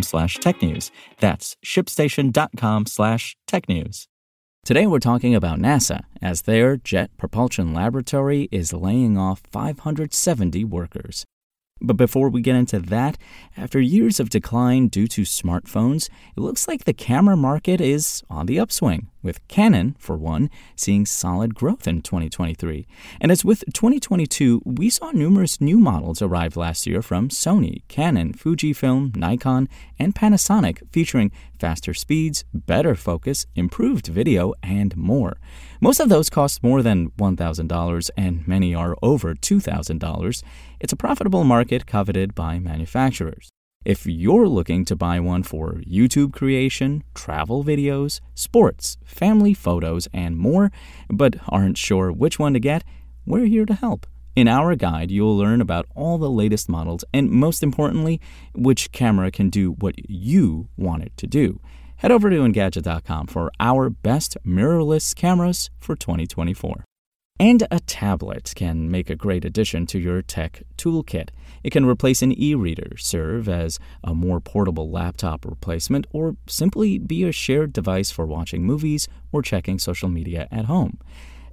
slash technews. That's shipstation.com slash technews. Today we're talking about NASA, as their Jet Propulsion Laboratory is laying off 570 workers. But before we get into that, after years of decline due to smartphones, it looks like the camera market is on the upswing, with Canon, for one, seeing solid growth in 2023. And as with 2022, we saw numerous new models arrive last year from Sony, Canon, Fujifilm, Nikon, and Panasonic, featuring faster speeds, better focus, improved video, and more. Most of those cost more than $1,000, and many are over $2,000. It's a profitable market coveted by manufacturers. If you're looking to buy one for YouTube creation, travel videos, sports, family photos, and more, but aren't sure which one to get, we're here to help. In our guide, you'll learn about all the latest models and, most importantly, which camera can do what you want it to do. Head over to Engadget.com for our best mirrorless cameras for 2024. And a tablet can make a great addition to your tech toolkit. It can replace an e reader, serve as a more portable laptop replacement, or simply be a shared device for watching movies or checking social media at home.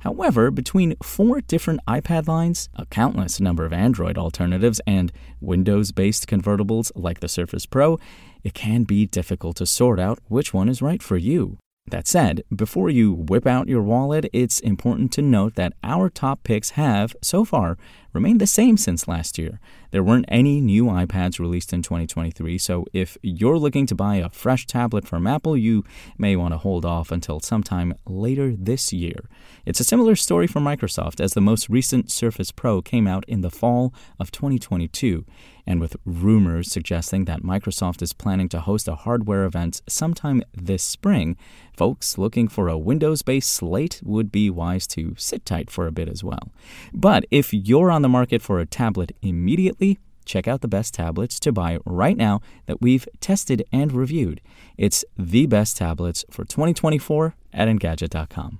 However, between four different iPad lines, a countless number of Android alternatives, and Windows based convertibles like the Surface Pro, it can be difficult to sort out which one is right for you. That said, before you whip out your wallet, it's important to note that our top picks have, so far, remained the same since last year. There weren't any new iPads released in 2023, so if you're looking to buy a fresh tablet from Apple, you may want to hold off until sometime later this year. It's a similar story for Microsoft, as the most recent Surface Pro came out in the fall of 2022, and with rumors suggesting that Microsoft is planning to host a hardware event sometime this spring, folks looking for a Windows based slate would be wise to sit tight for a bit as well. But if you're on the market for a tablet immediately, check out the best tablets to buy right now that we've tested and reviewed. It's the best tablets for 2024 at Engadget.com.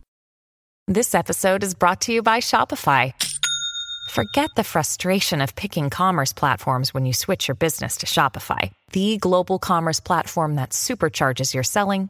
This episode is brought to you by Shopify. Forget the frustration of picking commerce platforms when you switch your business to Shopify, the global commerce platform that supercharges your selling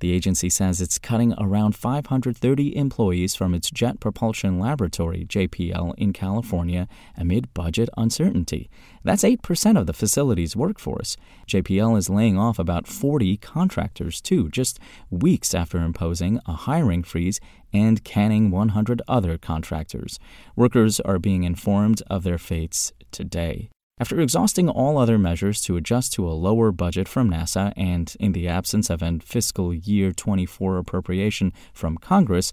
The agency says it's cutting around 530 employees from its Jet Propulsion Laboratory, JPL, in California amid budget uncertainty. That's 8% of the facility's workforce. JPL is laying off about 40 contractors, too, just weeks after imposing a hiring freeze and canning 100 other contractors. Workers are being informed of their fates today. After exhausting all other measures to adjust to a lower budget from NASA and in the absence of an fiscal year 24 appropriation from Congress,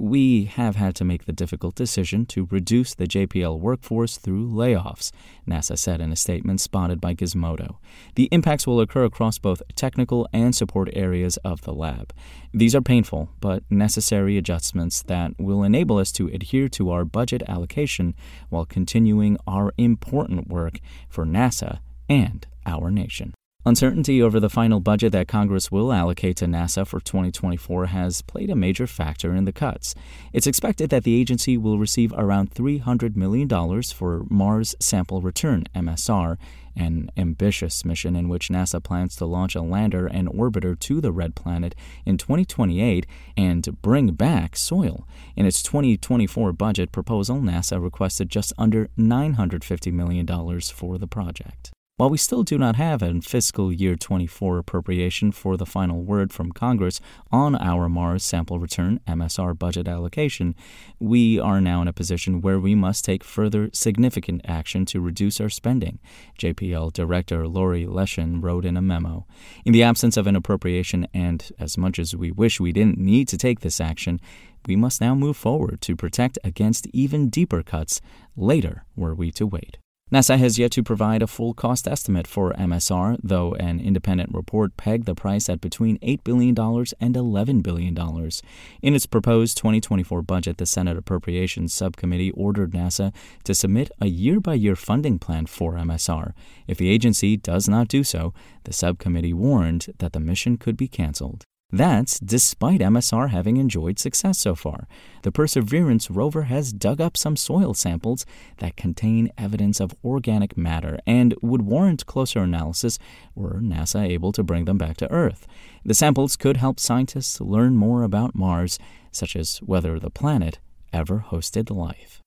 we have had to make the difficult decision to reduce the JPL workforce through layoffs, NASA said in a statement spotted by Gizmodo. The impacts will occur across both technical and support areas of the lab. These are painful but necessary adjustments that will enable us to adhere to our budget allocation while continuing our important work for NASA and our nation. Uncertainty over the final budget that Congress will allocate to NASA for 2024 has played a major factor in the cuts. It's expected that the agency will receive around $300 million for Mars Sample Return, MSR, an ambitious mission in which NASA plans to launch a lander and orbiter to the red planet in 2028 and bring back soil. In its 2024 budget proposal, NASA requested just under $950 million for the project. While we still do not have a fiscal year 24 appropriation for the final word from Congress on our Mars sample return MSR budget allocation, we are now in a position where we must take further significant action to reduce our spending, JPL Director Laurie Leshin wrote in a memo. In the absence of an appropriation, and as much as we wish we didn't need to take this action, we must now move forward to protect against even deeper cuts later were we to wait. NASA has yet to provide a full cost estimate for MSR, though an independent report pegged the price at between $8 billion and $11 billion. In its proposed 2024 budget, the Senate Appropriations Subcommittee ordered NASA to submit a year by year funding plan for MSR. If the agency does not do so, the subcommittee warned that the mission could be canceled. That's despite MSR having enjoyed success so far. The Perseverance rover has dug up some soil samples that contain evidence of organic matter and would warrant closer analysis were NASA able to bring them back to Earth. The samples could help scientists learn more about Mars, such as whether the planet ever hosted life.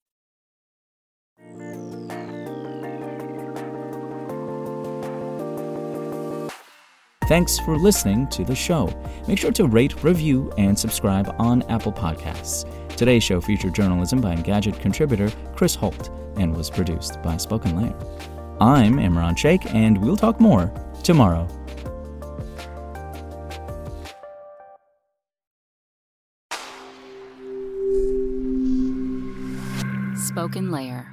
Thanks for listening to the show. Make sure to rate, review, and subscribe on Apple Podcasts. Today's show featured journalism by Engadget contributor Kris Holt and was produced by Spoken Layer. I'm Imran Sheikh, and we'll talk more tomorrow. Spoken Layer.